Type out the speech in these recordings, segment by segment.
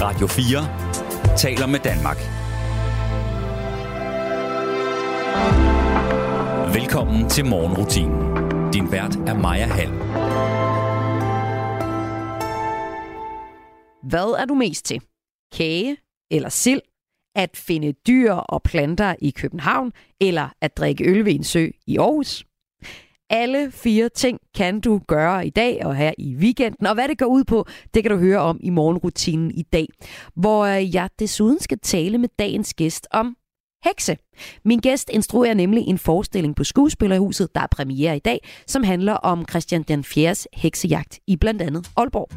Radio 4 taler med Danmark. Velkommen til morgenrutinen. Din vært er Maja Hall. Hvad er du mest til? Kage eller sild? At finde dyr og planter i København? Eller at drikke øl ved en sø i Aarhus? Alle fire ting kan du gøre i dag og her i weekenden. Og hvad det går ud på, det kan du høre om i morgenrutinen i dag. Hvor jeg desuden skal tale med dagens gæst om hekse. Min gæst instruerer nemlig en forestilling på Skuespillerhuset, der er premiere i dag, som handler om Christian den 4. heksejagt i blandt andet Aalborg.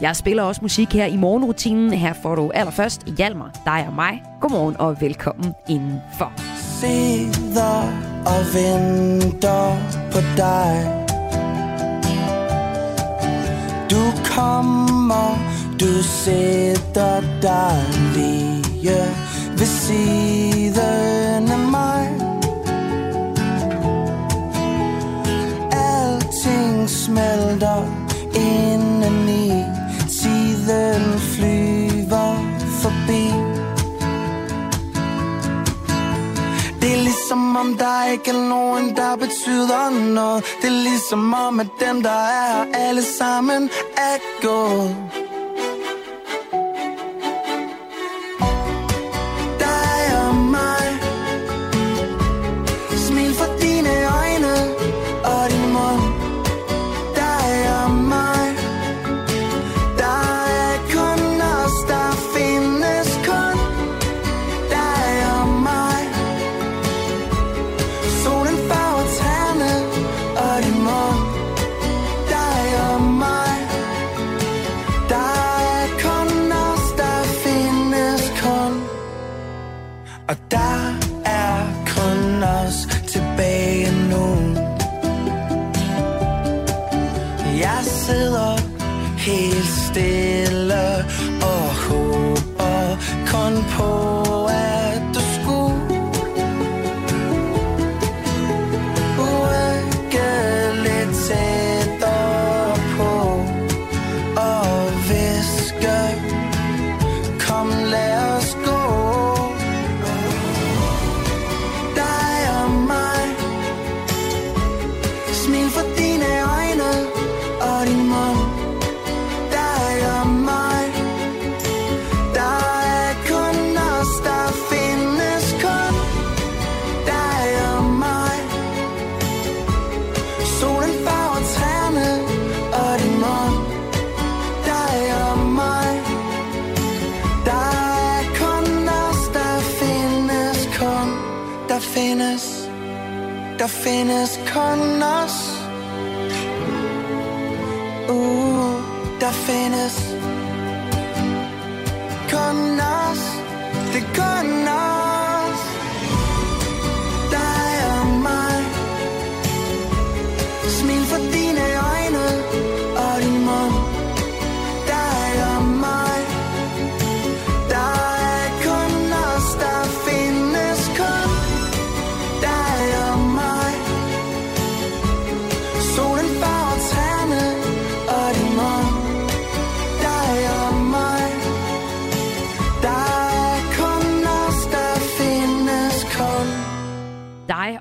Jeg spiller også musik her i morgenrutinen. Her får du allerførst Hjalmar, dig og mig. Godmorgen og velkommen indenfor. Sidder og venter på dig. Du kommer, du sætter dig lige ved siden af mig. Alting smelter som om der ikke er nogen, der betyder noget. Det er ligesom om, at dem, der er her, alle sammen er gået.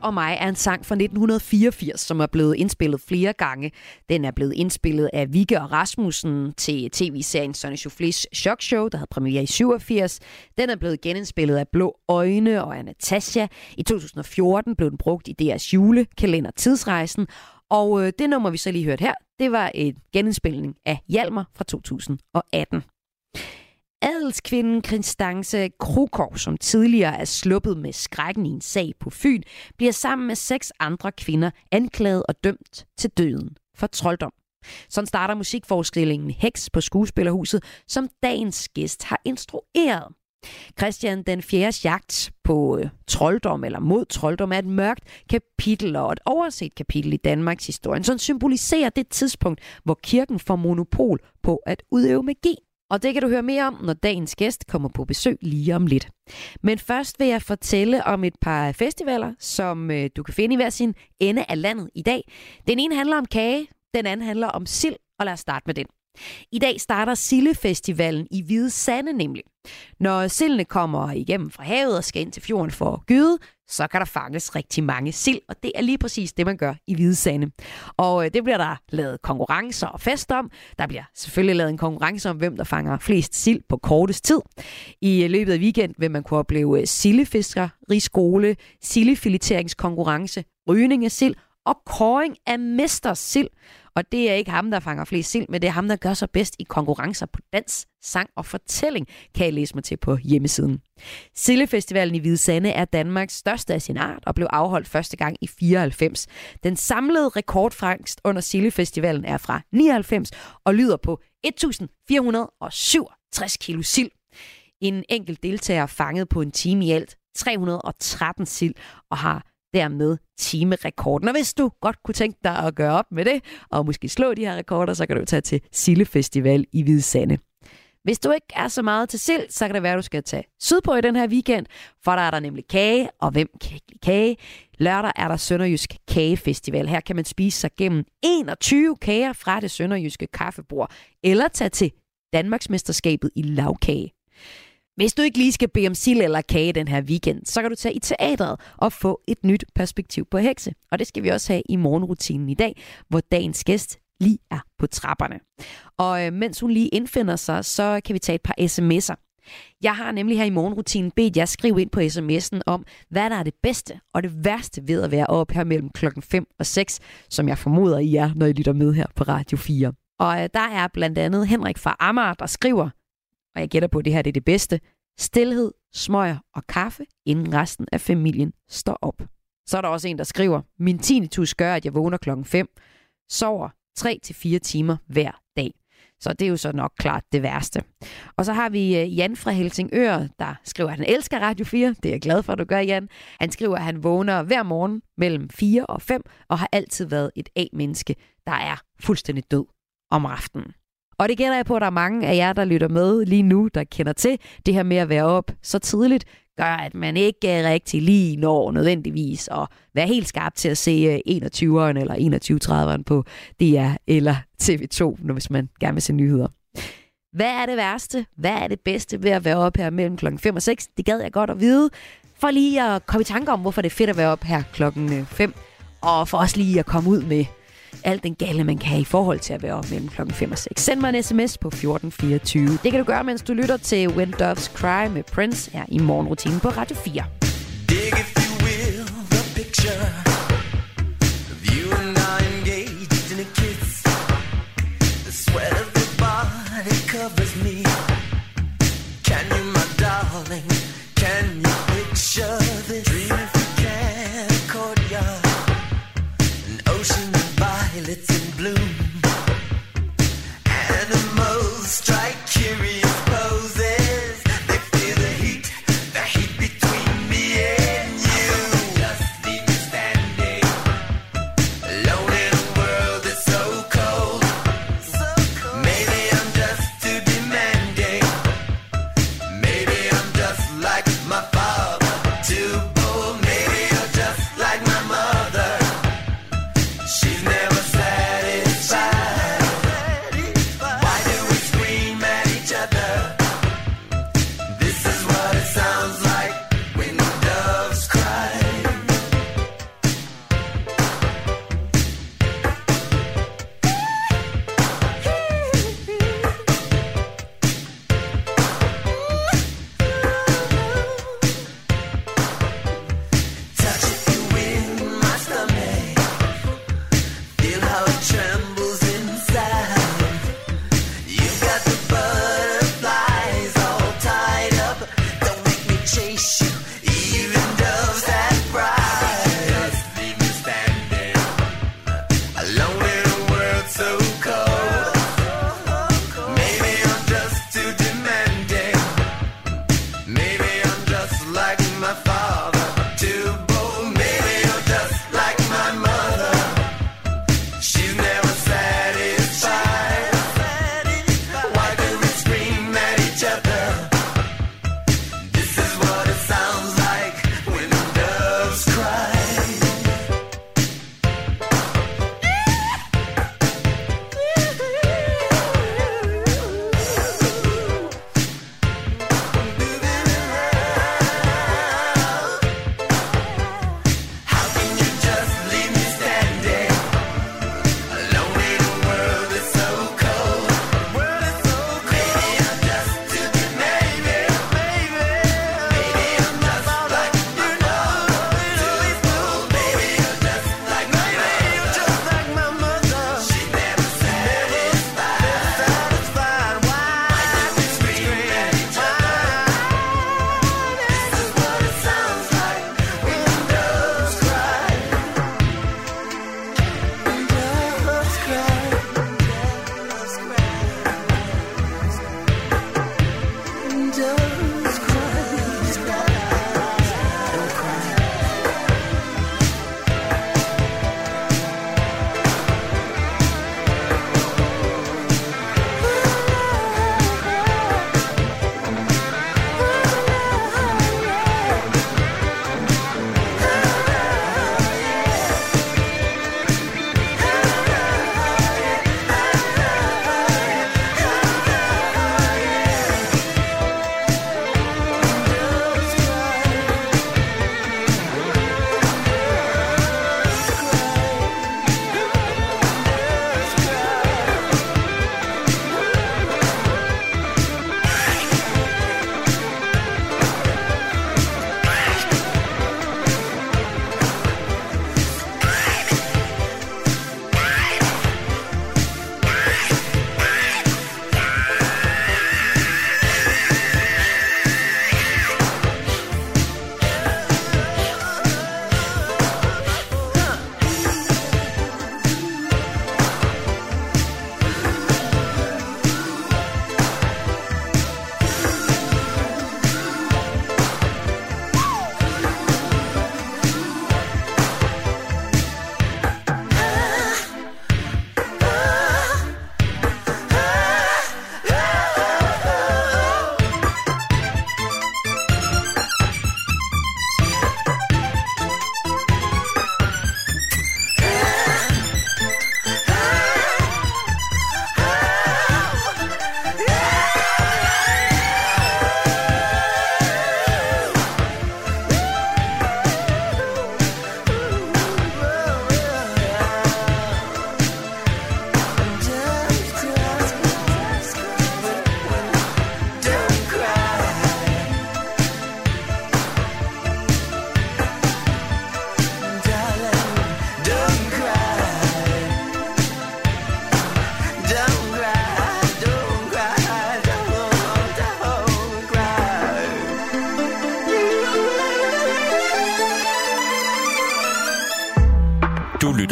Og mig er en sang fra 1984, som er blevet indspillet flere gange. Den er blevet indspillet af Vigge og Rasmussen til tv-serien Sonny Soufflés Shock Show, der havde premiere i 87. Den er blevet genindspillet af Blå Øjne og af Natasha. I 2014 blev den brugt i DR's julekalender Tidsrejsen. Og øh, det nummer, vi så lige hørte her, det var en genindspilning af Hjalmar fra 2018. Adelskvinden Kristance Krukov, som tidligere er sluppet med skrækken i en sag på Fyn, bliver sammen med seks andre kvinder anklaget og dømt til døden for trolddom. Sådan starter musikforestillingen Heks på Skuespillerhuset, som dagens gæst har instrueret. Christian den 4. jagt på øh, trolddom eller mod trolddom er et mørkt kapitel og et overset kapitel i Danmarks historie, som symboliserer det tidspunkt, hvor kirken får monopol på at udøve magi. Og det kan du høre mere om, når dagens gæst kommer på besøg lige om lidt. Men først vil jeg fortælle om et par festivaler, som øh, du kan finde i hver sin ende af landet i dag. Den ene handler om kage, den anden handler om sild, og lad os starte med den. I dag starter Sillefestivalen i Hvide Sande nemlig. Når sildene kommer igennem fra havet og skal ind til fjorden for at gyde, så kan der fanges rigtig mange sild, og det er lige præcis det, man gør i Hvide Sande. Og øh, det bliver der lavet konkurrencer og fest om. Der bliver selvfølgelig lavet en konkurrence om, hvem der fanger flest sild på kortest tid. I øh, løbet af weekend vil man kunne opleve øh, sildefiskerskole, sildefileteringskonkurrence, rygning af sild og koring af mestersild. sild. Og det er ikke ham, der fanger flest sild, men det er ham, der gør sig bedst i konkurrencer på dans, sang og fortælling, kan jeg læse mig til på hjemmesiden. Sillefestivalen i Hvide Sande er Danmarks største af sin art og blev afholdt første gang i 94. Den samlede rekordfangst under Sillefestivalen er fra 99 og lyder på 1467 kilo sild. En enkelt deltager fanget på en time i alt 313 sild og har dermed timerekorden. Og hvis du godt kunne tænke dig at gøre op med det, og måske slå de her rekorder, så kan du tage til Sille Festival i Hvide Sande. Hvis du ikke er så meget til sild, så kan det være, at du skal tage sydpå i den her weekend, for der er der nemlig kage, og hvem kan ikke lide kage? Lørdag er der Sønderjysk Kagefestival. Her kan man spise sig gennem 21 kager fra det sønderjyske kaffebord, eller tage til Danmarksmesterskabet i lavkage. Hvis du ikke lige skal bede om sild eller kage den her weekend, så kan du tage i teatret og få et nyt perspektiv på hekse. Og det skal vi også have i morgenrutinen i dag, hvor dagens gæst lige er på trapperne. Og øh, mens hun lige indfinder sig, så kan vi tage et par sms'er. Jeg har nemlig her i morgenrutinen bedt jer skrive ind på sms'en om, hvad der er det bedste og det værste ved at være op her mellem klokken 5 og 6, som jeg formoder I er, når I lytter med her på Radio 4. Og øh, der er blandt andet Henrik fra Amager, der skriver, og jeg gætter på, at det her det er det bedste, stilhed, smøger og kaffe, inden resten af familien står op. Så er der også en, der skriver, min tinnitus gør, at jeg vågner klokken 5, sover 3-4 timer hver dag. Så det er jo så nok klart det værste. Og så har vi øh, Jan fra Helsingør, der skriver, at han elsker Radio 4. Det er jeg glad for, at du gør, Jan. Han skriver, at han vågner hver morgen mellem 4 og 5, og har altid været et A-menneske, der er fuldstændig død om aftenen. Og det gælder jeg på, at der er mange af jer, der lytter med lige nu, der kender til det her med at være op så tidligt, gør, at man ikke rigtig lige når nødvendigvis at være helt skarp til at se øh, 21'eren eller 21.30'eren på DR eller TV2, hvis man gerne vil se nyheder. Hvad er det værste? Hvad er det bedste ved at være op her mellem klokken 5 og 6? Det gad jeg godt at vide. For lige at komme i tanke om, hvorfor det er fedt at være op her klokken øh, 5. Og for også lige at komme ud med alt den gale, man kan have i forhold til at være op mellem klokken 5 og 6. Send mig en sms på 1424. Det kan du gøre, mens du lytter til When Doves Cry med Prince her i morgenrutinen på Radio 4.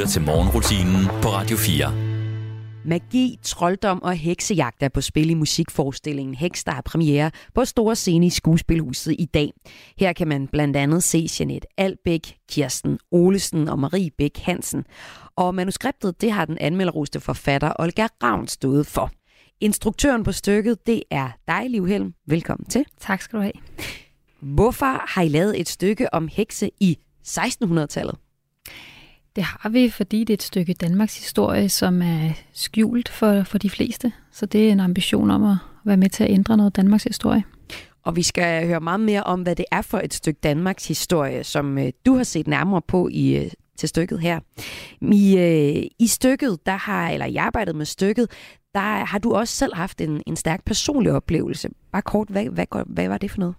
til morgenrutinen på Radio 4. Magi, trolddom og heksejagt er på spil i musikforestillingen Heks, der har premiere på Store Scene i Skuespilhuset i dag. Her kan man blandt andet se Jeanette Albæk, Kirsten Olesen og Marie Bæk Hansen. Og manuskriptet, det har den anmelderoste forfatter Olga Ravn stået for. Instruktøren på stykket, det er dig, Liv Helm. Velkommen til. Tak skal du have. Hvorfor har I lavet et stykke om hekse i 1600-tallet? Det har vi, fordi det er et stykke Danmarks historie, som er skjult for, for de fleste. Så det er en ambition om at være med til at ændre noget Danmarks historie. Og vi skal høre meget mere om, hvad det er for et stykke Danmarks historie, som øh, du har set nærmere på i øh, til stykket her. I, øh, I stykket, der har, eller i arbejdet med stykket, der har du også selv haft en, en stærk personlig oplevelse. Bare kort, hvad, hvad, hvad var det for noget?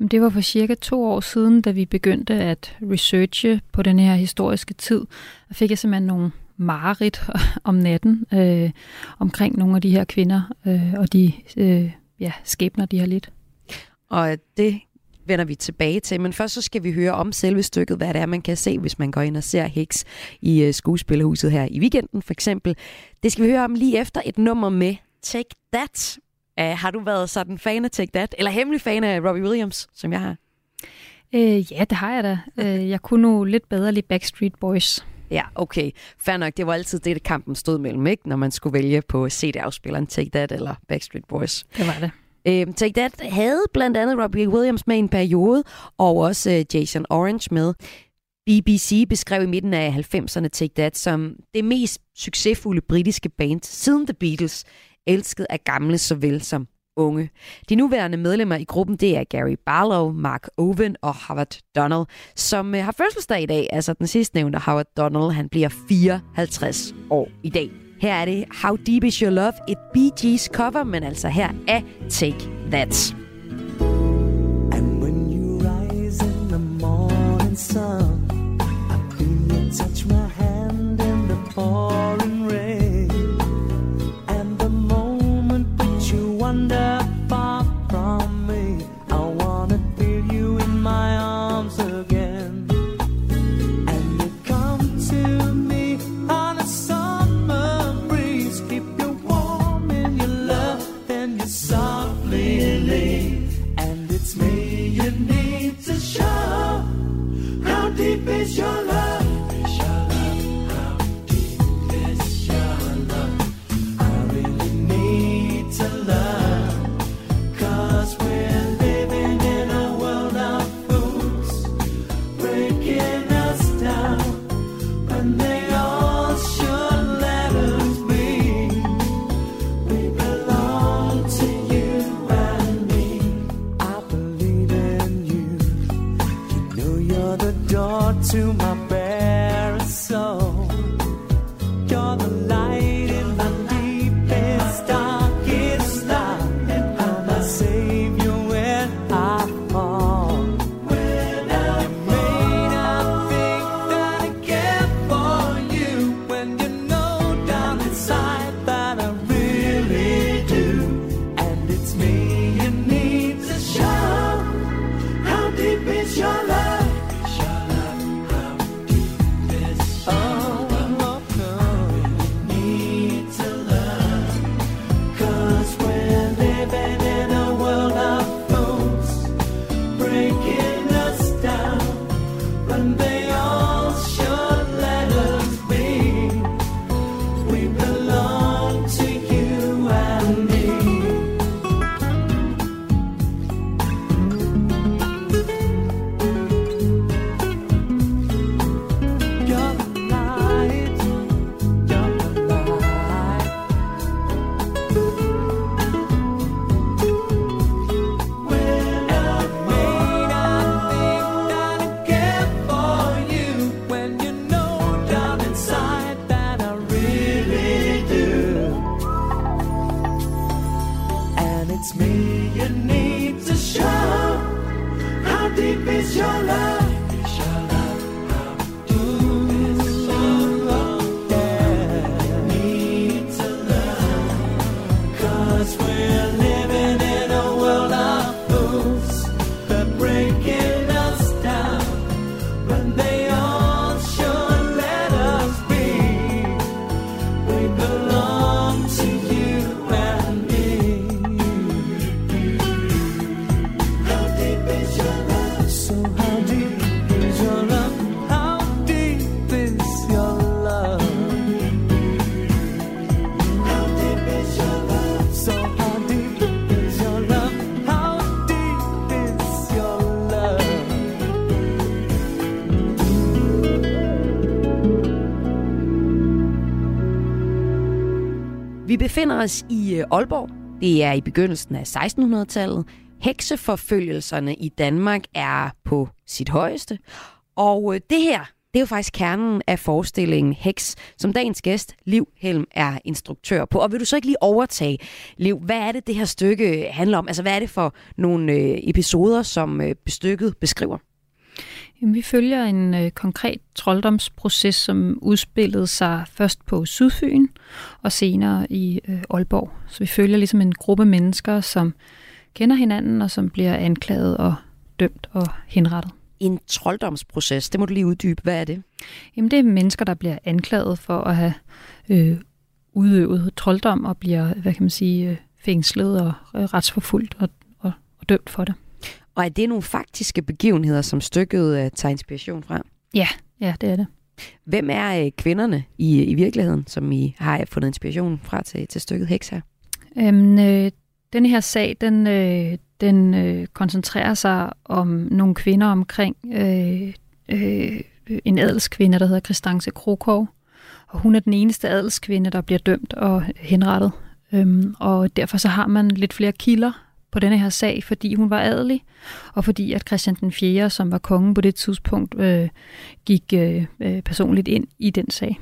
Jamen, det var for cirka to år siden, da vi begyndte at researche på den her historiske tid. Der fik jeg simpelthen nogle mareridt om natten øh, omkring nogle af de her kvinder øh, og de øh, ja, skæbner, de har lidt. Og det vender vi tilbage til. Men først så skal vi høre om selve stykket, hvad det er, man kan se, hvis man går ind og ser Heks i øh, skuespillerhuset her i weekenden for eksempel. Det skal vi høre om lige efter et nummer med Take That. Uh, har du været sådan fan af Take That? Eller hemmelig fan af Robbie Williams, som jeg har? Øh, ja, det har jeg da. Øh, jeg kunne nu lidt bedre lide Backstreet Boys. Ja, okay. Fair nok. Det var altid det, kampen stod mellem, ikke? Når man skulle vælge på CD-afspilleren Take That eller Backstreet Boys. Det var det. Øh, Take That havde blandt andet Robbie Williams med en periode, og også øh, Jason Orange med. BBC beskrev i midten af 90'erne Take That som det mest succesfulde britiske band siden The Beatles, elsket af gamle såvel som unge. De nuværende medlemmer i gruppen, det er Gary Barlow, Mark Owen og Howard Donald, som øh, har fødselsdag i dag. Altså den sidste nævnte Howard Donald, han bliver 54 år i dag. Her er det How Deep Is Your Love, et Bee Gees cover, men altså her er Take That. And when you rise in the morning sun, Vi befinder os i øh, Aalborg. Det er i begyndelsen af 1600-tallet. Hekseforfølgelserne i Danmark er på sit højeste. Og øh, det her, det er jo faktisk kernen af forestillingen Heks, som dagens gæst, Liv Helm, er instruktør på. Og vil du så ikke lige overtage, Liv, hvad er det, det her stykke handler om? Altså, hvad er det for nogle øh, episoder, som øh, bestykket beskriver? Jamen, vi følger en øh, konkret trolddomsproces, som udspillede sig først på Sydfyn og senere i øh, Aalborg. Så vi følger ligesom en gruppe mennesker, som kender hinanden og som bliver anklaget og dømt og henrettet. En trolddomsproces, det må du lige uddybe. Hvad er det? Jamen, det er mennesker, der bliver anklaget for at have øh, udøvet trolddom og bliver, hvad kan man sige, øh, fængslet og øh, retsforfulgt og, og, og dømt for det. Og er det nogle faktiske begivenheder, som stykket øh, tager inspiration fra? Ja, ja, det er det. Hvem er øh, kvinderne i, i virkeligheden, som I har fundet inspiration fra til, til stykket Heks her? Øhm, øh, den her sag, den, øh, den øh, koncentrerer sig om nogle kvinder omkring øh, øh, en adelskvinde, der hedder Christance Krokov. Og hun er den eneste adelskvinde, der bliver dømt og henrettet. Øhm, og derfor så har man lidt flere kilder på denne her sag, fordi hun var adelig, og fordi at Christian den 4., som var kongen på det tidspunkt, øh, gik øh, øh, personligt ind i den sag.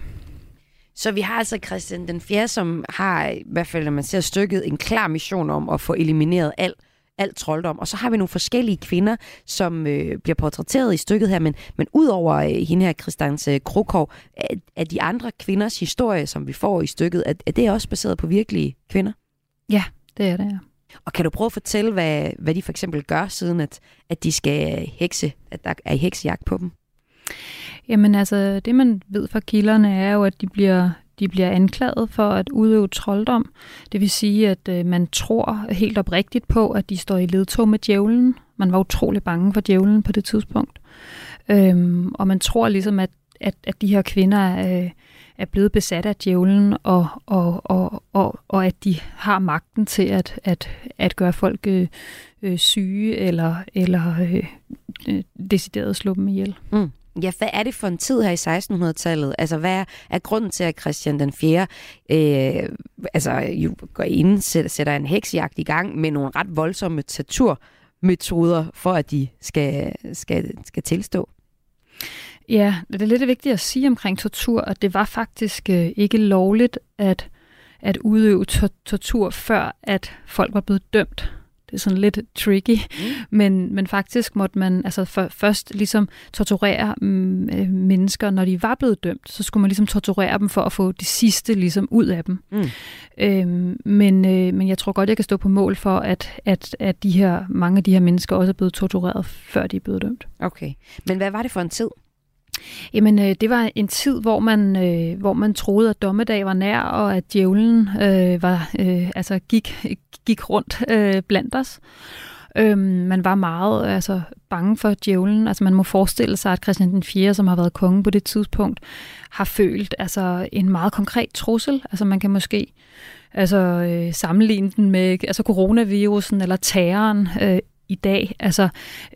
Så vi har altså Christian den 4., som har, i hvert fald når man ser stykket, en klar mission om at få elimineret alt alt trolddom. Og så har vi nogle forskellige kvinder, som øh, bliver portrætteret i stykket her, men, men udover øh, hende her, Christianse Krokov, er, er de andre kvinders historie, som vi får i stykket, er, er det også baseret på virkelige kvinder? Ja, det er det, ja. Og kan du prøve at fortælle, hvad, hvad de for eksempel gør, siden at, at de skal hekse, at der er heksejagt på dem? Jamen altså, det man ved fra kilderne er jo, at de bliver, de bliver anklaget for at udøve trolddom. Det vil sige, at øh, man tror helt oprigtigt på, at de står i ledtog med djævlen. Man var utrolig bange for djævlen på det tidspunkt. Øhm, og man tror ligesom, at, at, at de her kvinder øh, er blevet besat af djævlen, og, og, og, og, og at de har magten til at, at, at gøre folk øh, øh syge eller, eller øh, øh, decideret slå dem ihjel. Mm. Ja, hvad er det for en tid her i 1600-tallet? Altså, hvad er, er grunden til, at Christian den 4. Øh, altså, jo går ind, sætter, sætter en heksjagt i gang med nogle ret voldsomme torturmetoder, for at de skal, skal, skal tilstå? Ja, det er lidt vigtigt at sige omkring tortur, at det var faktisk øh, ikke lovligt at, at udøve tortur, før at folk var blevet dømt det er sådan lidt tricky, mm. men, men faktisk måtte man altså for, først ligesom torturere mm, øh, mennesker, når de var blevet dømt, så skulle man ligesom torturere dem for at få det sidste ligesom ud af dem. Mm. Øhm, men, øh, men jeg tror godt, jeg kan stå på mål for, at, at, at de her, mange af de her mennesker også er blevet tortureret, før de er blevet dømt. Okay, men hvad var det for en tid? Jamen, øh, det var en tid, hvor man, øh, hvor man troede, at dommedag var nær, og at djævlen øh, var, øh, altså gik, gik rundt øh, blandt os. Øhm, man var meget altså, bange for djævlen. Altså, man må forestille sig, at Christian den 4., som har været konge på det tidspunkt, har følt altså, en meget konkret trussel. Altså, man kan måske altså, øh, sammenligne den med altså, coronavirusen eller terroren øh, i dag. Altså,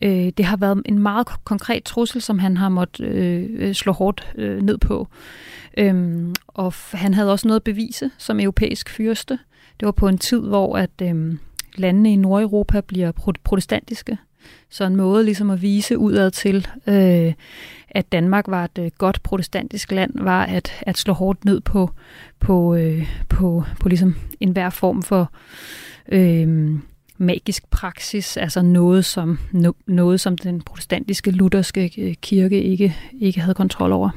øh, det har været en meget konkret trussel, som han har måttet øh, øh, slå hårdt øh, ned på. Øhm, og han havde også noget at bevise som europæisk fyrste. Det var på en tid, hvor at øh, landene i Nordeuropa bliver protestantiske. Så en måde ligesom at vise udad til, øh, at Danmark var et øh, godt protestantisk land, var at, at slå hårdt ned på, på, øh, på, på ligesom enhver form for øh, magisk praksis, altså noget som, no, noget, som den protestantiske lutherske øh, kirke ikke, ikke havde kontrol over.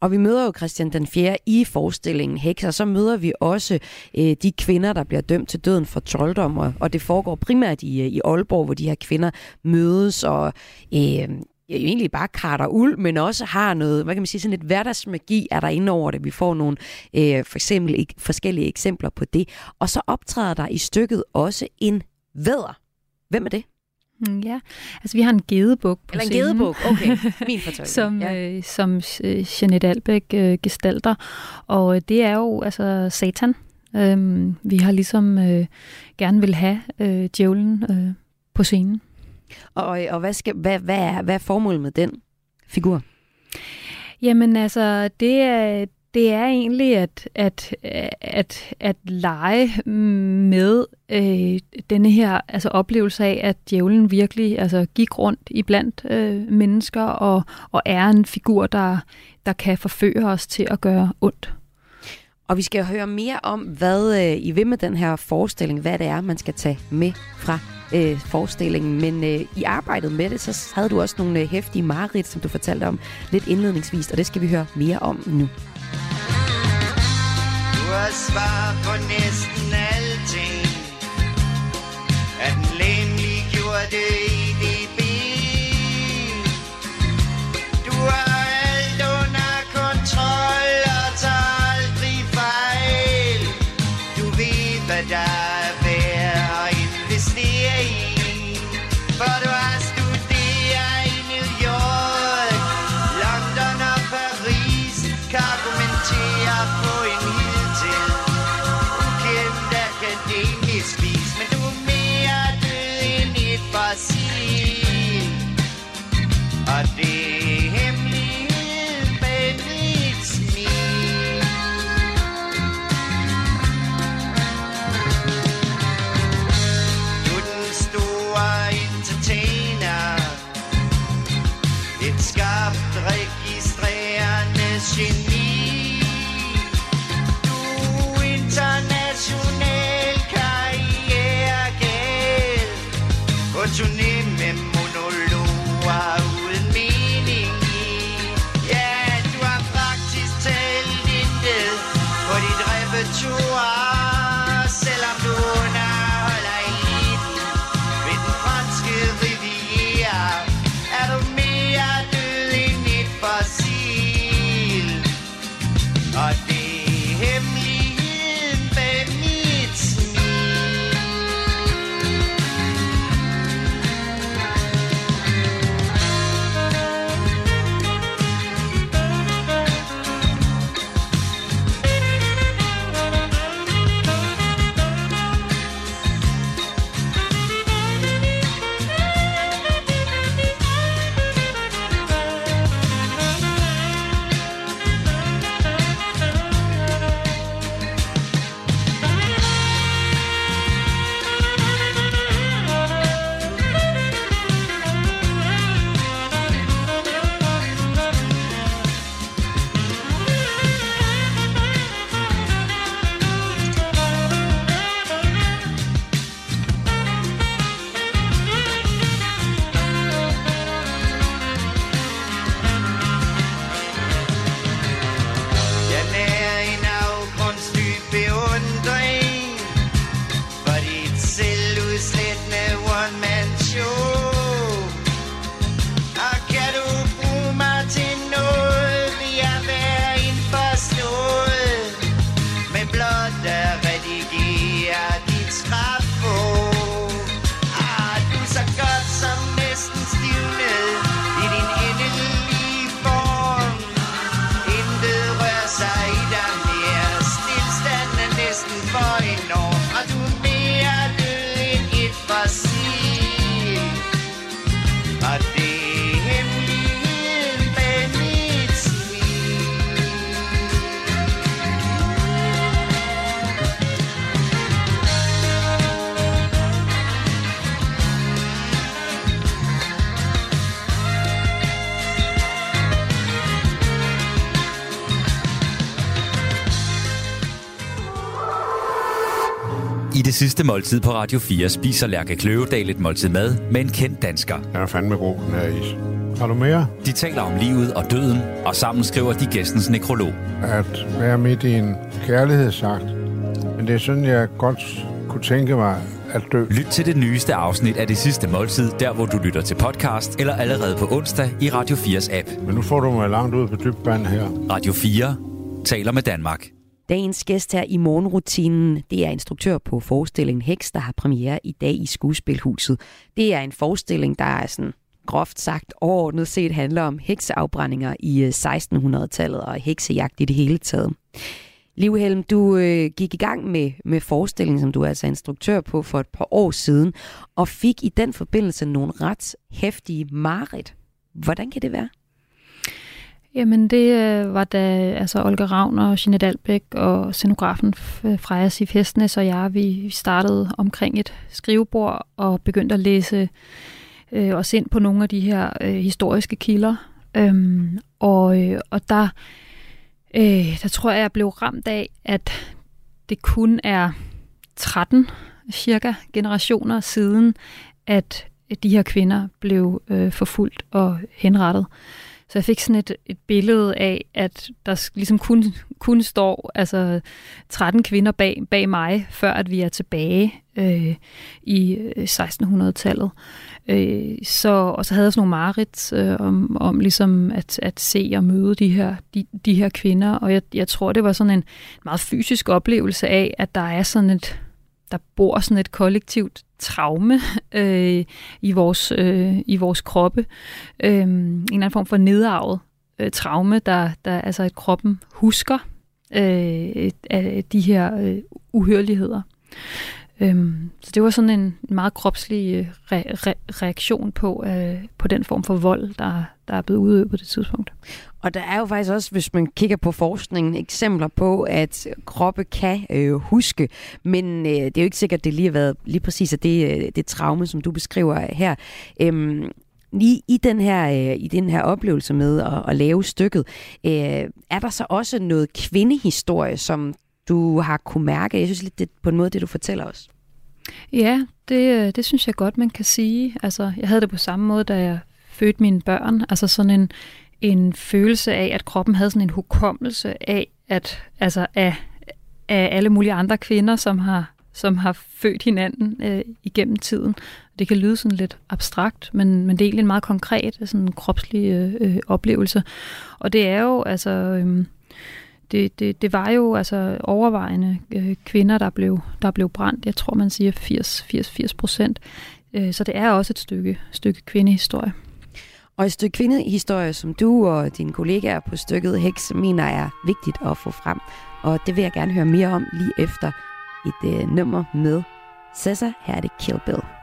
Og vi møder jo Christian den 4. i forestillingen Hekser, så møder vi også øh, de kvinder, der bliver dømt til døden for trolddom, og, og det foregår primært i, øh, i Aalborg, hvor de her kvinder mødes og øh, jo egentlig bare karter uld, men også har noget, hvad kan man sige, sådan lidt hverdagsmagi er der inde over det. Vi får nogle øh, for eksempel forskellige eksempler på det. Og så optræder der i stykket også en Vædder. Hvem er det? Mm, ja, altså vi har en gedebuk på Eller en scenen. gedebuk, okay. Min fortolkning. som, ja. øh, som øh, Jeanette Albeck øh, gestalter. Og øh, det er jo altså Satan. Øhm, vi har ligesom øh, gerne vil have øh, djævlen øh, på scenen. Og, og hvad, skal, hvad, hvad, er, hvad er formålet med den figur? Jamen altså, det er, det er egentlig at, at, at, at lege med øh, denne her altså oplevelse af, at djævlen virkelig altså, gik rundt i blandt øh, mennesker og, og er en figur, der, der kan forføre os til at gøre ondt. Og vi skal høre mere om, hvad øh, I vil med den her forestilling, hvad det er, man skal tage med fra øh, forestillingen. Men øh, i arbejdet med det, så havde du også nogle øh, mareridt, som du fortalte om lidt indledningsvis, og det skal vi høre mere om nu. Du svar på næsten alting. At den gjorde det I det sidste måltid på Radio 4 spiser Lærke Kløvedal et måltid mad med en kendt dansker. Den er fandme god, den her is. Har du mere? De taler om livet og døden, og sammen skriver de gæstens nekrolog. At være midt i en kærlighedsakt. Men det er sådan, jeg godt kunne tænke mig at dø. Lyt til det nyeste afsnit af Det Sidste Måltid, der hvor du lytter til podcast, eller allerede på onsdag i Radio 4's app. Men nu får du mig langt ud på dybt her. Radio 4 taler med Danmark. Dagens gæst her i morgenrutinen, det er instruktør på forestillingen Heks, der har premiere i dag i Skuespilhuset. Det er en forestilling, der er sådan groft sagt overordnet set handler om hekseafbrændinger i øh, 1600-tallet og heksejagt i det hele taget. Liv Helm, du øh, gik i gang med, med forestillingen, som du er altså instruktør på for et par år siden, og fik i den forbindelse nogle ret hæftige mareridt. Hvordan kan det være? Jamen det øh, var da altså Olga Ravner, Jeanette Albæk og scenografen øh, Freja Sif Hestnes og jeg, vi startede omkring et skrivebord og begyndte at læse øh, os ind på nogle af de her øh, historiske kilder. Øhm, og, øh, og der, øh, der tror jeg, jeg blev ramt af, at det kun er 13 cirka generationer siden, at de her kvinder blev øh, forfulgt og henrettet. Så jeg fik sådan et, et billede af, at der ligesom kun, kun står altså 13 kvinder bag, bag mig, før at vi er tilbage øh, i øh, 1600-tallet. Øh, så, og så havde jeg sådan nogle mareridt øh, om, om ligesom at, at se og møde de her, de, de her kvinder, og jeg, jeg tror, det var sådan en meget fysisk oplevelse af, at der er sådan et der bor sådan et kollektivt traume øh, i, vores, øh, i vores kroppe. Øh, en eller anden form for nedarvet øh, traume, der, der altså at kroppen husker øh, af de her øh, uhørligheder. Øhm, så det var sådan en meget kropslig øh, re- re- reaktion på, øh, på den form for vold, der, der er blevet udøvet på det tidspunkt. Og der er jo faktisk også, hvis man kigger på forskningen, eksempler på, at kroppe kan øh, huske, men øh, det er jo ikke sikkert, at det lige har været lige præcis af det, øh, det traume, som du beskriver her. Øhm, Lige i den her, øh, i den her oplevelse med at, at lave stykket, øh, er der så også noget kvindehistorie, som du har kunne mærke? Jeg synes lidt, det på en måde, det du fortæller os. Ja, det, øh, det synes jeg godt, man kan sige. Altså, jeg havde det på samme måde, da jeg fødte mine børn. Altså sådan en, en følelse af, at kroppen havde sådan en hukommelse af, at altså af, af alle mulige andre kvinder, som har, som har født hinanden øh, igennem tiden. Det kan lyde sådan lidt abstrakt, men, men det er egentlig en meget konkret, sådan en kropslig øh, øh oplevelse. Og det er jo, altså... Øh, det, det, det var jo altså overvejende øh, kvinder, der blev, der blev brændt. Jeg tror, man siger 80-80 procent. Øh, så det er også et stykke, stykke kvindehistorie. Og et stykke kvindehistorie, som du og dine kollegaer på stykket Heks mener er vigtigt at få frem. Og det vil jeg gerne høre mere om lige efter et øh, nummer med Sessa. Her er det Kill Bill.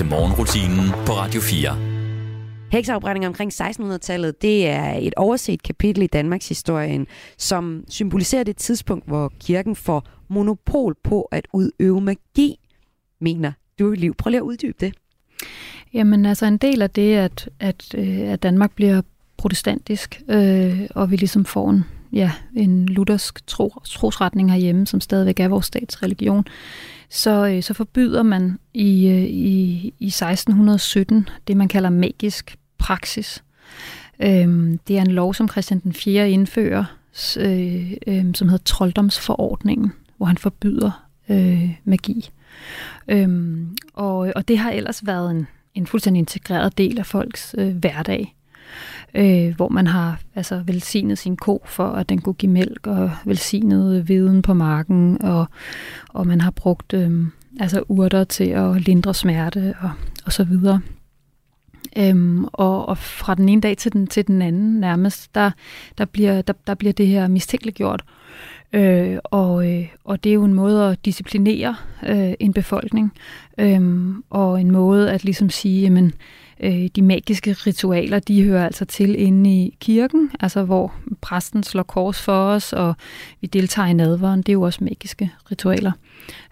Radio 4. Heksafbrænding omkring 1600-tallet, det er et overset kapitel i Danmarks historien, som symboliserer det tidspunkt, hvor kirken får monopol på at udøve magi, mener du liv. Prøv lige at uddybe det. Jamen altså en del af det, at, at, øh, at Danmark bliver protestantisk, øh, og vi ligesom får en, ja, en luthersk tro, trosretning herhjemme, som stadigvæk er vores statsreligion, så, øh, så forbyder man i, øh, i, i 1617 det, man kalder magisk praksis. Øh, det er en lov, som Christian den 4. indfører, øh, øh, som hedder trolddomsforordningen, hvor han forbyder øh, magi. Øh, og, og det har ellers været en, en fuldstændig integreret del af folks øh, hverdag øh, hvor man har altså, velsignet sin ko for, at den kunne give mælk, og velsignet viden på marken, og, og man har brugt øh, altså urter til at lindre smerte og, og så videre. Øhm, og, og fra den ene dag til den, til den anden nærmest, der, der, bliver, der, der bliver det her mistænkeliggjort. Øh, og, øh, og det er jo en måde at disciplinere øh, en befolkning, øh, og en måde at ligesom sige, jamen, øh, Øh, de magiske ritualer, de hører altså til inde i kirken, altså hvor præsten slår kors for os, og vi deltager i nadveren, det er jo også magiske ritualer.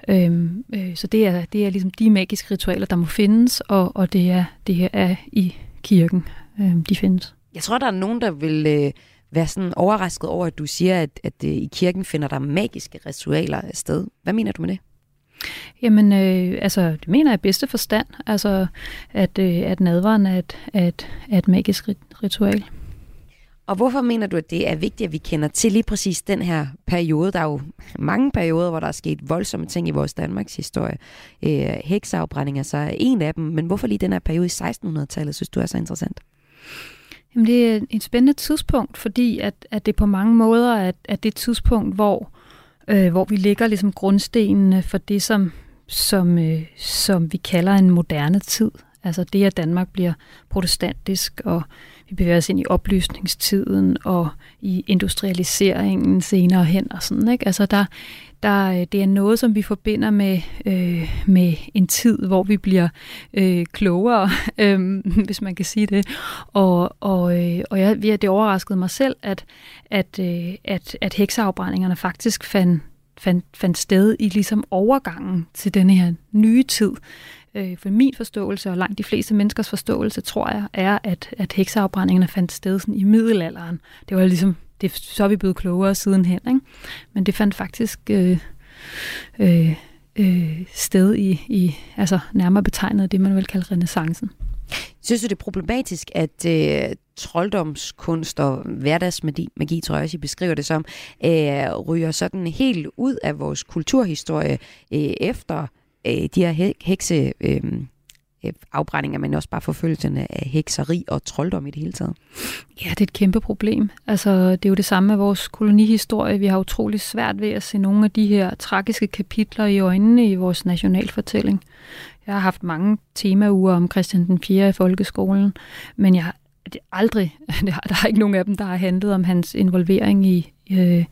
Øhm, øh, så det er, det er ligesom de magiske ritualer, der må findes, og, og det, er, det er i kirken, øhm, de findes. Jeg tror, der er nogen, der vil... Øh være sådan overrasket over, at du siger, at, at øh, i kirken finder der magiske ritualer sted. Hvad mener du med det? Jamen, øh, altså, det mener jeg i bedste forstand, altså, at, øh, at nadvaren er et, er, et, er et magisk ritual. Og hvorfor mener du, at det er vigtigt, at vi kender til lige præcis den her periode? Der er jo mange perioder, hvor der er sket voldsomme ting i vores Danmarks historie. Øh, hekseafbrænding er så en af dem, men hvorfor lige den her periode i 1600-tallet, synes du er så interessant? Jamen, det er et spændende tidspunkt, fordi at, at det på mange måder er, at det er et tidspunkt, hvor øh, hvor vi lægger ligesom grundstenene for det, som, som, øh, som vi kalder en moderne tid. Altså det, at Danmark bliver protestantisk, og vi bevæger os ind i oplysningstiden og i industrialiseringen senere hen og sådan. Ikke? Altså der, der, øh, det er noget, som vi forbinder med, øh, med en tid, hvor vi bliver øh, klogere, øh, hvis man kan sige det. Og, og, øh, og jeg, det overraskede mig selv, at, at, øh, at, at hekseafbrændingerne faktisk fandt, fandt, fandt sted i ligesom overgangen til den her nye tid. Øh, for min forståelse, og langt de fleste menneskers forståelse, tror jeg, er, at, at hekseafbrændingerne fandt sted sådan i middelalderen. Det var ligesom det, så er vi blevet klogere sidenhen. Ikke? Men det fandt faktisk øh, øh, øh, sted i, i, altså nærmere betegnet det, man vil kalde renaissancen. Synes du, det er problematisk, at øh, trolddomskunst og hverdagsmagi, magi, tror jeg også, I beskriver det som, øh, ryger sådan helt ud af vores kulturhistorie øh, efter øh, de her hekse... Øhm, øh, afbrændinger, men også bare forfølgelserne af hekseri og trolddom i det hele taget? Ja, det er et kæmpe problem. Altså, det er jo det samme med vores kolonihistorie. Vi har utrolig svært ved at se nogle af de her tragiske kapitler i øjnene i vores nationalfortælling. Jeg har haft mange temauger om Christian den 4. i folkeskolen, men jeg har det aldrig, der er ikke nogen af dem, der har handlet om hans involvering i, øh,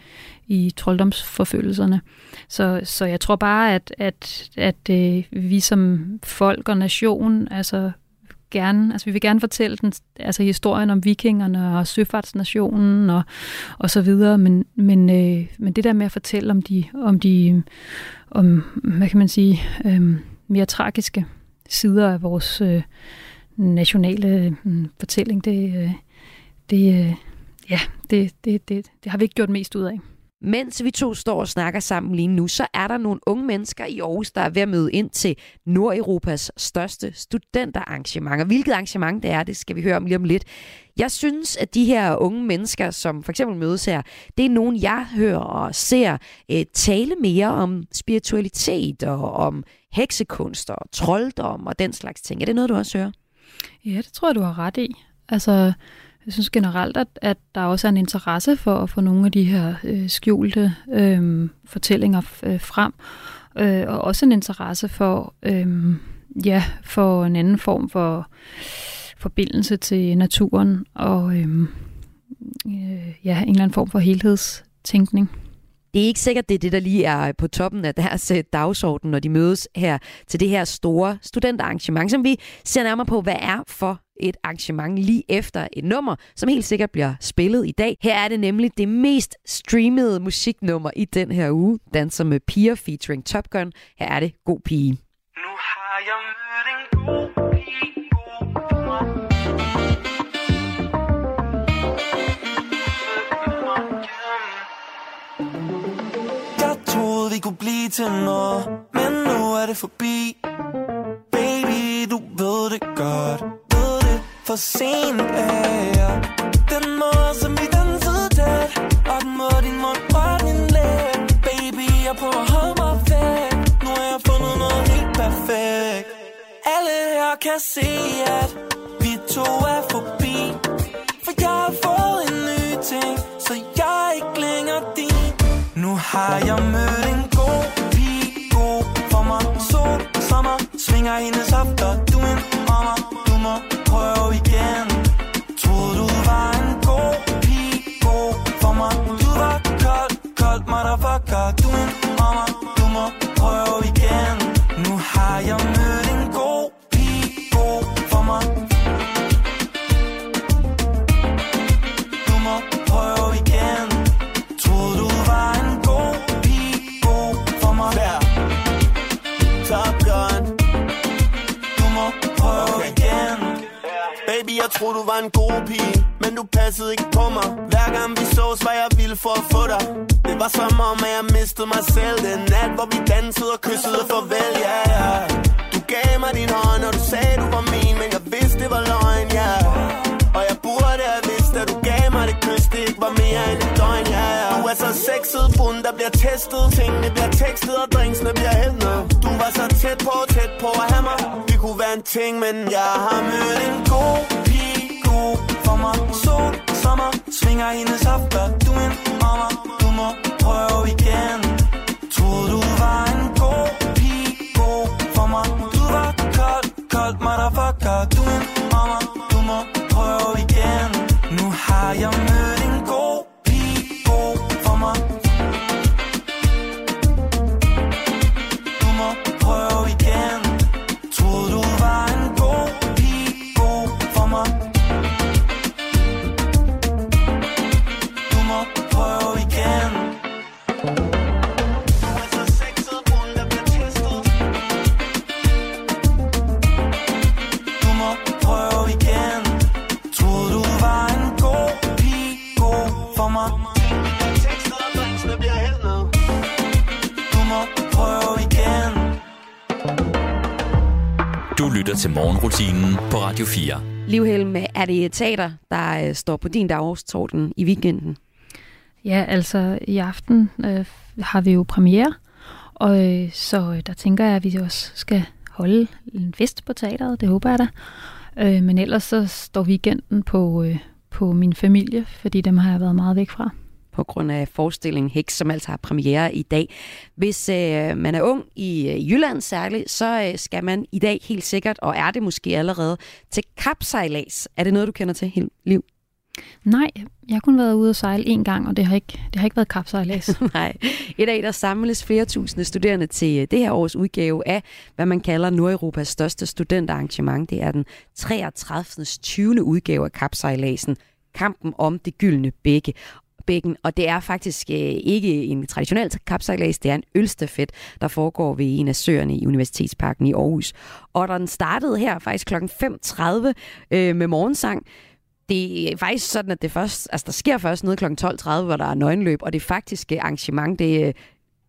i trolddomsforfølgelserne. Så, så jeg tror bare, at, at, at øh, vi som folk og nation, altså gerne, altså vi vil gerne fortælle den, altså historien om vikingerne og søfartsnationen og, og så videre, men, men, øh, men det der med at fortælle om de, om de, om, hvad kan man sige, øh, mere tragiske sider af vores øh, nationale øh, fortælling, det, øh, det, øh, ja, det, det, det, det har vi ikke gjort mest ud af. Mens vi to står og snakker sammen lige nu, så er der nogle unge mennesker i Aarhus, der er ved at møde ind til Nordeuropas største studenterarrangement. Og hvilket arrangement det er, det skal vi høre om lige om lidt. Jeg synes, at de her unge mennesker, som for eksempel mødes her, det er nogen, jeg hører og ser eh, tale mere om spiritualitet og om heksekunst og trolddom og den slags ting. Er det noget, du også hører? Ja, det tror jeg, du har ret i. Altså, jeg synes generelt, at, at der også er en interesse for at få nogle af de her øh, skjulte øh, fortællinger øh, frem, øh, og også en interesse for, øh, ja, for en anden form for forbindelse til naturen, og øh, øh, ja, en eller anden form for helhedstænkning. Det er ikke sikkert, det er det, der lige er på toppen af deres øh, dagsorden, når de mødes her til det her store studentarrangement, som vi ser nærmere på, hvad er for et arrangement lige efter et nummer, som helt sikkert bliver spillet i dag. Her er det nemlig det mest streamede musiknummer i den her uge, Danser med øh, Piger featuring Top Gun. Her er det God Pige. Nu har jeg mødt en god aldrig kunne blive til noget, men nu er det forbi. Baby, du ved det godt, ved det for sent er jeg. Den måde, som vi dansede tæt, og den måde, din mund rørte min læb. Baby, jeg prøver at holde mig væk, nu har jeg fundet noget helt perfekt. Alle her kan se, at vi to er forbi. For jeg har fået en ny ting, så jeg er ikke længere din. Nu har jeg mødt en svinger hendes hofter Du er en ommer, du må prøve igen. Troede du var en god pige, god for mig. Du var kold, kold, motherfucker. Du er en ommer, du må prøve igen. Nu har jeg mødt var en god pige Men du passede ikke på mig Hver gang vi sås, var jeg vild for at få dig Det var som om, at jeg mistede mig selv Den nat, hvor vi dansede og kyssede farvel, ja, yeah, yeah. Du gav mig din hånd, og du sagde, du var min Men jeg vidste, det var løgn, ja yeah. Og jeg burde have vidst, at du gav mig det kys Det ikke var mere end et døgn, ja, yeah, yeah. Du er så sexet, bund, der bliver testet Tingene bliver tekstet, og drinksene bliver hældt ned Du var så tæt på, tæt på at have mig Det kunne være en ting, men jeg har mødt en god pige. Sol, sommer, svinger hendes after. Du er en ommer, du må prøve igen. Troede du var en god pige, god for mig. Du var kold, kold, motherfucker. Du er en ommer, du må prøve igen. Nu har jeg mødt lytter til morgenrutinen på Radio 4. Livhelm, er det teater, der øh, står på din dagsorden i weekenden? Ja, altså i aften øh, har vi jo premiere, og øh, så øh, der tænker jeg, at vi også skal holde en fest på teateret, det håber jeg da. Øh, men ellers så står weekenden på, øh, på min familie, fordi dem har jeg været meget væk fra. På grund af forestillingen Heks, som altså har premiere i dag. Hvis øh, man er ung i øh, Jylland særligt, så øh, skal man i dag helt sikkert, og er det måske allerede, til kapsejlads. Er det noget, du kender til hele liv? Nej, jeg har kun været ude og sejle en gang, og det har ikke, det har ikke været kapsejlads. Nej. I dag der samles flere tusinde studerende til øh, det her års udgave af, hvad man kalder Nordeuropas største studenterarrangement. Det er den 33. 20. udgave af kapsejladsen. Kampen om det gyldne bække bækken, og det er faktisk øh, ikke en traditionel kapsejlads, det er en ølstafet, der foregår ved en af søerne i Universitetsparken i Aarhus. Og den startede her faktisk kl. 5.30 øh, med morgensang, det er faktisk sådan, at det først, altså der sker først noget kl. 12.30, hvor der er nøgenløb, og det faktiske øh, arrangement, det øh,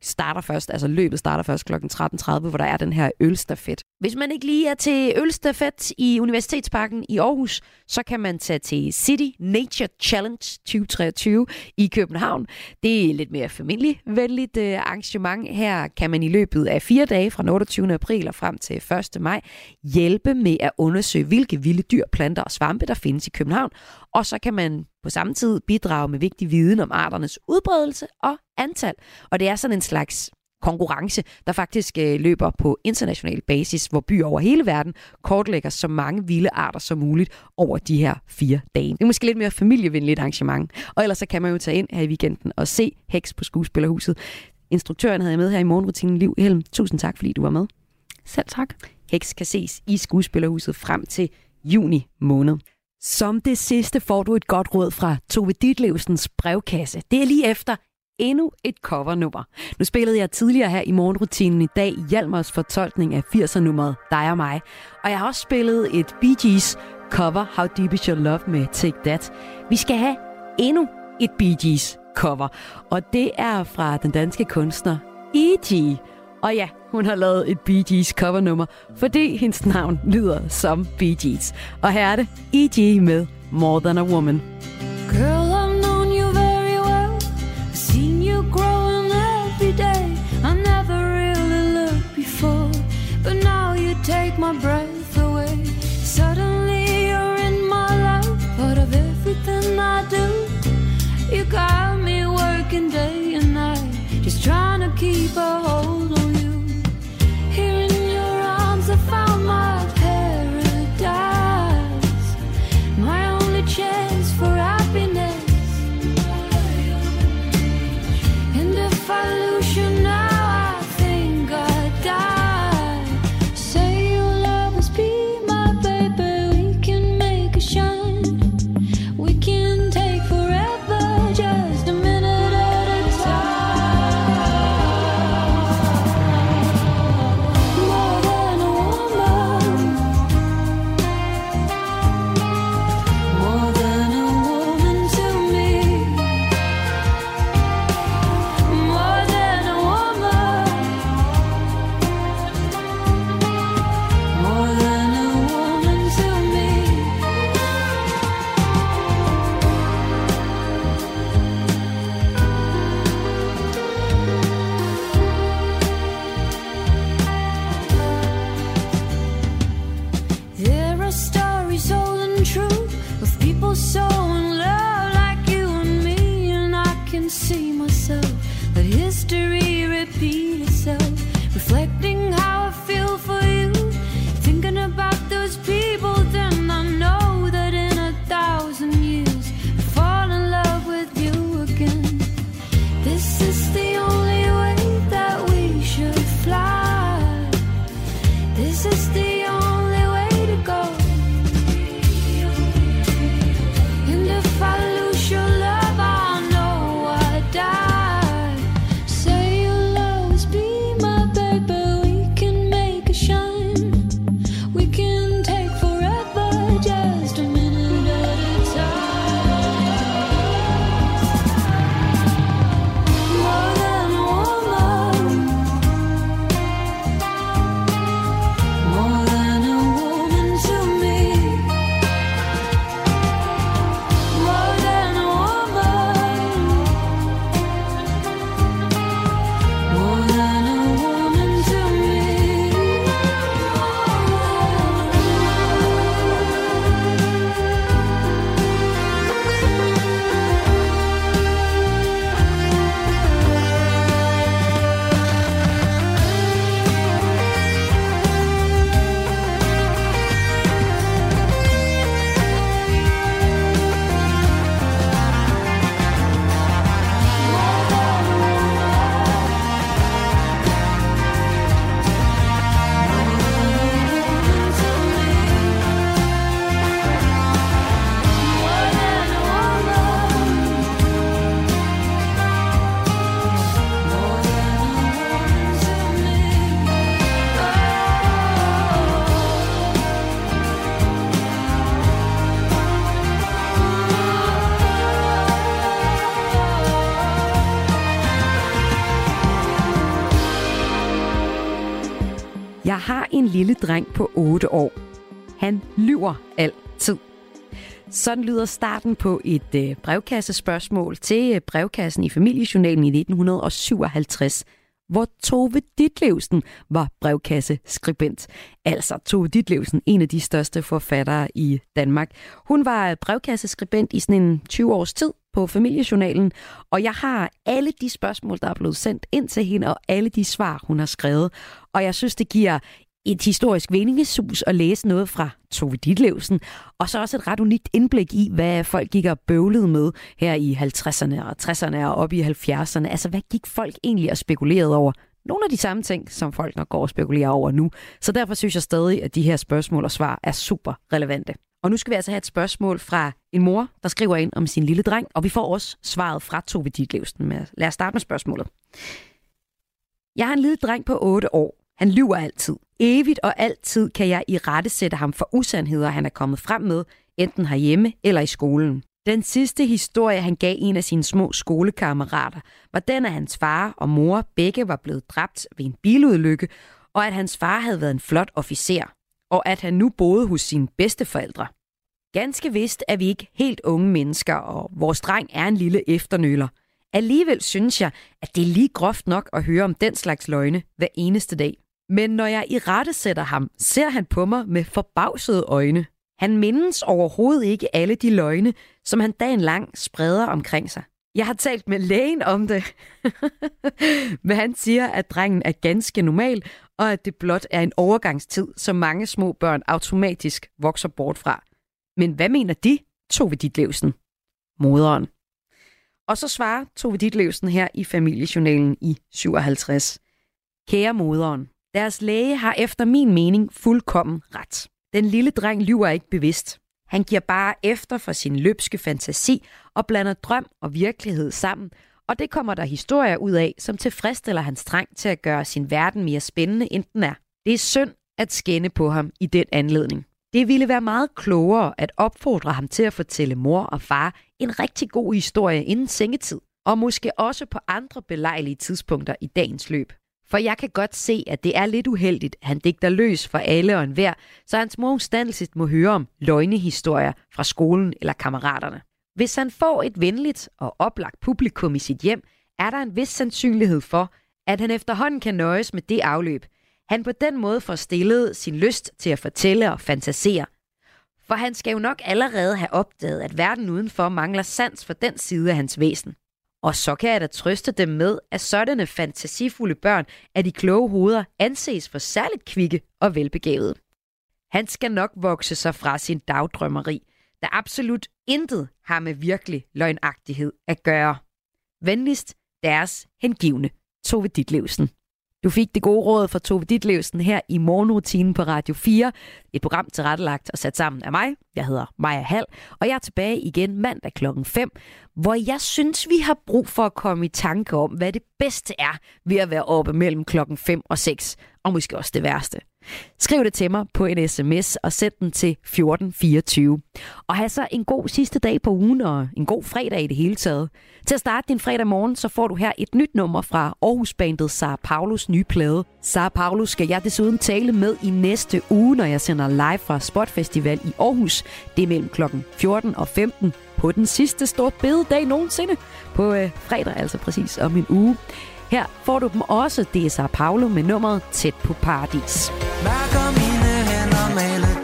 starter først, altså løbet starter først kl. 13.30, hvor der er den her ølstafet. Hvis man ikke lige er til ølstafet i Universitetsparken i Aarhus, så kan man tage til City Nature Challenge 2023 i København. Det er lidt mere familievenligt øh, arrangement. Her kan man i løbet af fire dage fra den 28. april og frem til 1. maj hjælpe med at undersøge, hvilke vilde dyr, planter og svampe, der findes i København. Og så kan man på samme tid bidrage med vigtig viden om arternes udbredelse og antal. Og det er sådan en slags konkurrence, der faktisk øh, løber på international basis, hvor byer over hele verden kortlægger så mange vilde arter som muligt over de her fire dage. Det er måske lidt mere familievenligt arrangement. Og ellers så kan man jo tage ind her i weekenden og se Heks på Skuespillerhuset. Instruktøren havde jeg med her i morgenrutinen, Liv Helm. Tusind tak, fordi du var med. Selv tak. Heks kan ses i Skuespillerhuset frem til juni måned. Som det sidste får du et godt råd fra Tove Ditlevsens brevkasse. Det er lige efter endnu et covernummer. Nu spillede jeg tidligere her i morgenrutinen i dag Hjalmars fortolkning af 80'er-nummeret Dig og mig. Og jeg har også spillet et Bee Gees cover How Deep Is Your Love med Take That. Vi skal have endnu et Bee Gees cover, og det er fra den danske kunstner E.G. Og ja, hun har lavet et Bee Gees covernummer, fordi hendes navn lyder som Bee Gees. Og her er det E.G. med More Than a Woman. Girl, I've known you very well. I've seen you growing every day. I never really looked before, but now you take my breath away. Suddenly you're in my life, part of everything I do. You got me working day and night, just trying to keep a hold 8 år. Han lyver altid. Sådan lyder starten på et øh, brevkassespørgsmål til øh, brevkassen i familiejournalen i 1957, hvor Tove Ditlevsen var brevkasseskribent. Altså Tove Ditlevsen, en af de største forfattere i Danmark. Hun var brevkasseskribent i sådan en 20 års tid på familiejournalen, og jeg har alle de spørgsmål, der er blevet sendt ind til hende, og alle de svar, hun har skrevet. Og jeg synes, det giver et historisk vendingesus at læse noget fra Tove Ditlevsen, og så også et ret unikt indblik i, hvad folk gik og bøvlede med her i 50'erne og 60'erne og op i 70'erne. Altså, hvad gik folk egentlig og spekulerede over? Nogle af de samme ting, som folk nok går og spekulerer over nu. Så derfor synes jeg stadig, at de her spørgsmål og svar er super relevante. Og nu skal vi altså have et spørgsmål fra en mor, der skriver ind om sin lille dreng, og vi får også svaret fra Tove Ditlevsen. Lad os starte med spørgsmålet. Jeg har en lille dreng på 8 år. Han lyver altid. Evigt og altid kan jeg i rette sætte ham for usandheder, han er kommet frem med, enten herhjemme eller i skolen. Den sidste historie, han gav en af sine små skolekammerater, var den, at hans far og mor begge var blevet dræbt ved en bilulykke, og at hans far havde været en flot officer, og at han nu boede hos sine bedsteforældre. Ganske vist er vi ikke helt unge mennesker, og vores dreng er en lille efternøler. Alligevel synes jeg, at det er lige groft nok at høre om den slags løgne hver eneste dag. Men når jeg i rette sætter ham, ser han på mig med forbavsede øjne. Han mindes overhovedet ikke alle de løgne, som han dagen lang spreder omkring sig. Jeg har talt med lægen om det, men han siger, at drengen er ganske normal, og at det blot er en overgangstid, som mange små børn automatisk vokser bort fra. Men hvad mener de, Tove Ditlevsen? Moderen. Og så svarer Tove Ditlevsen her i familiejournalen i 57. Kære moderen, deres læge har efter min mening fuldkommen ret. Den lille dreng lyver ikke bevidst. Han giver bare efter for sin løbske fantasi og blander drøm og virkelighed sammen, og det kommer der historier ud af, som tilfredsstiller hans trang til at gøre sin verden mere spændende, end den er. Det er synd at skænde på ham i den anledning. Det ville være meget klogere at opfordre ham til at fortælle mor og far en rigtig god historie inden sengetid, og måske også på andre belejlige tidspunkter i dagens løb. For jeg kan godt se, at det er lidt uheldigt, han digter løs for alle og enhver, så hans mor ustandelset må høre om løgnehistorier fra skolen eller kammeraterne. Hvis han får et venligt og oplagt publikum i sit hjem, er der en vis sandsynlighed for, at han efterhånden kan nøjes med det afløb. Han på den måde får stillet sin lyst til at fortælle og fantasere. For han skal jo nok allerede have opdaget, at verden udenfor mangler sans for den side af hans væsen. Og så kan jeg da trøste dem med, at sådanne fantasifulde børn af de kloge hoveder anses for særligt kvikke og velbegavede. Han skal nok vokse sig fra sin dagdrømmeri, der absolut intet har med virkelig løgnagtighed at gøre. Venligst deres hengivne Tove Ditlevsen. Du fik det gode råd fra Tove Ditlevsen her i morgenrutinen på Radio 4. Et program tilrettelagt og sat sammen af mig. Jeg hedder Maja Hall, og jeg er tilbage igen mandag klokken 5, hvor jeg synes, vi har brug for at komme i tanke om, hvad det bedste er ved at være oppe mellem klokken 5 og 6, og måske også det værste. Skriv det til mig på en sms og send den til 1424. Og have så en god sidste dag på ugen og en god fredag i det hele taget. Til at starte din fredag morgen, så får du her et nyt nummer fra Aarhus-bandet Sara Paulus nye plade. Sara Paulus skal jeg desuden tale med i næste uge, når jeg sender live fra Spot Festival i Aarhus. Det er mellem klokken 14 og 15 på den sidste store bededag nogensinde. På øh, fredag altså præcis om en uge. Her får du dem også, DSR Paolo Paulo med nummeret Tæt på Paradis. Mærker mine hænder maler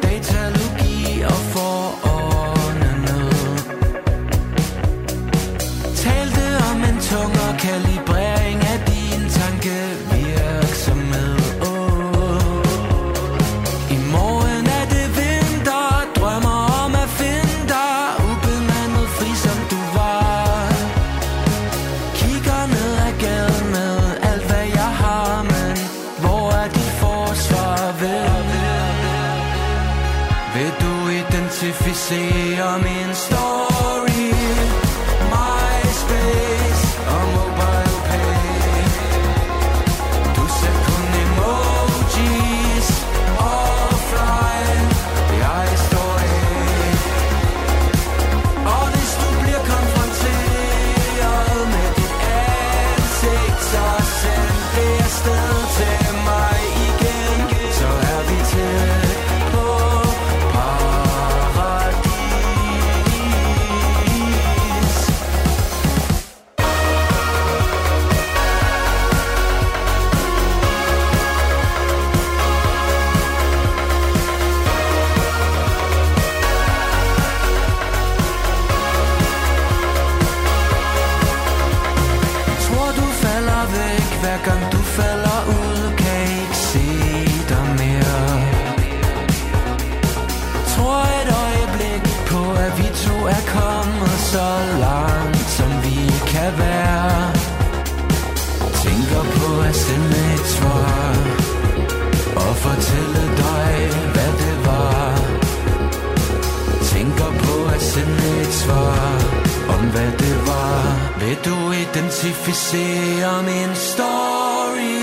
du identificere min story.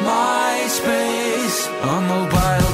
MySpace og mobile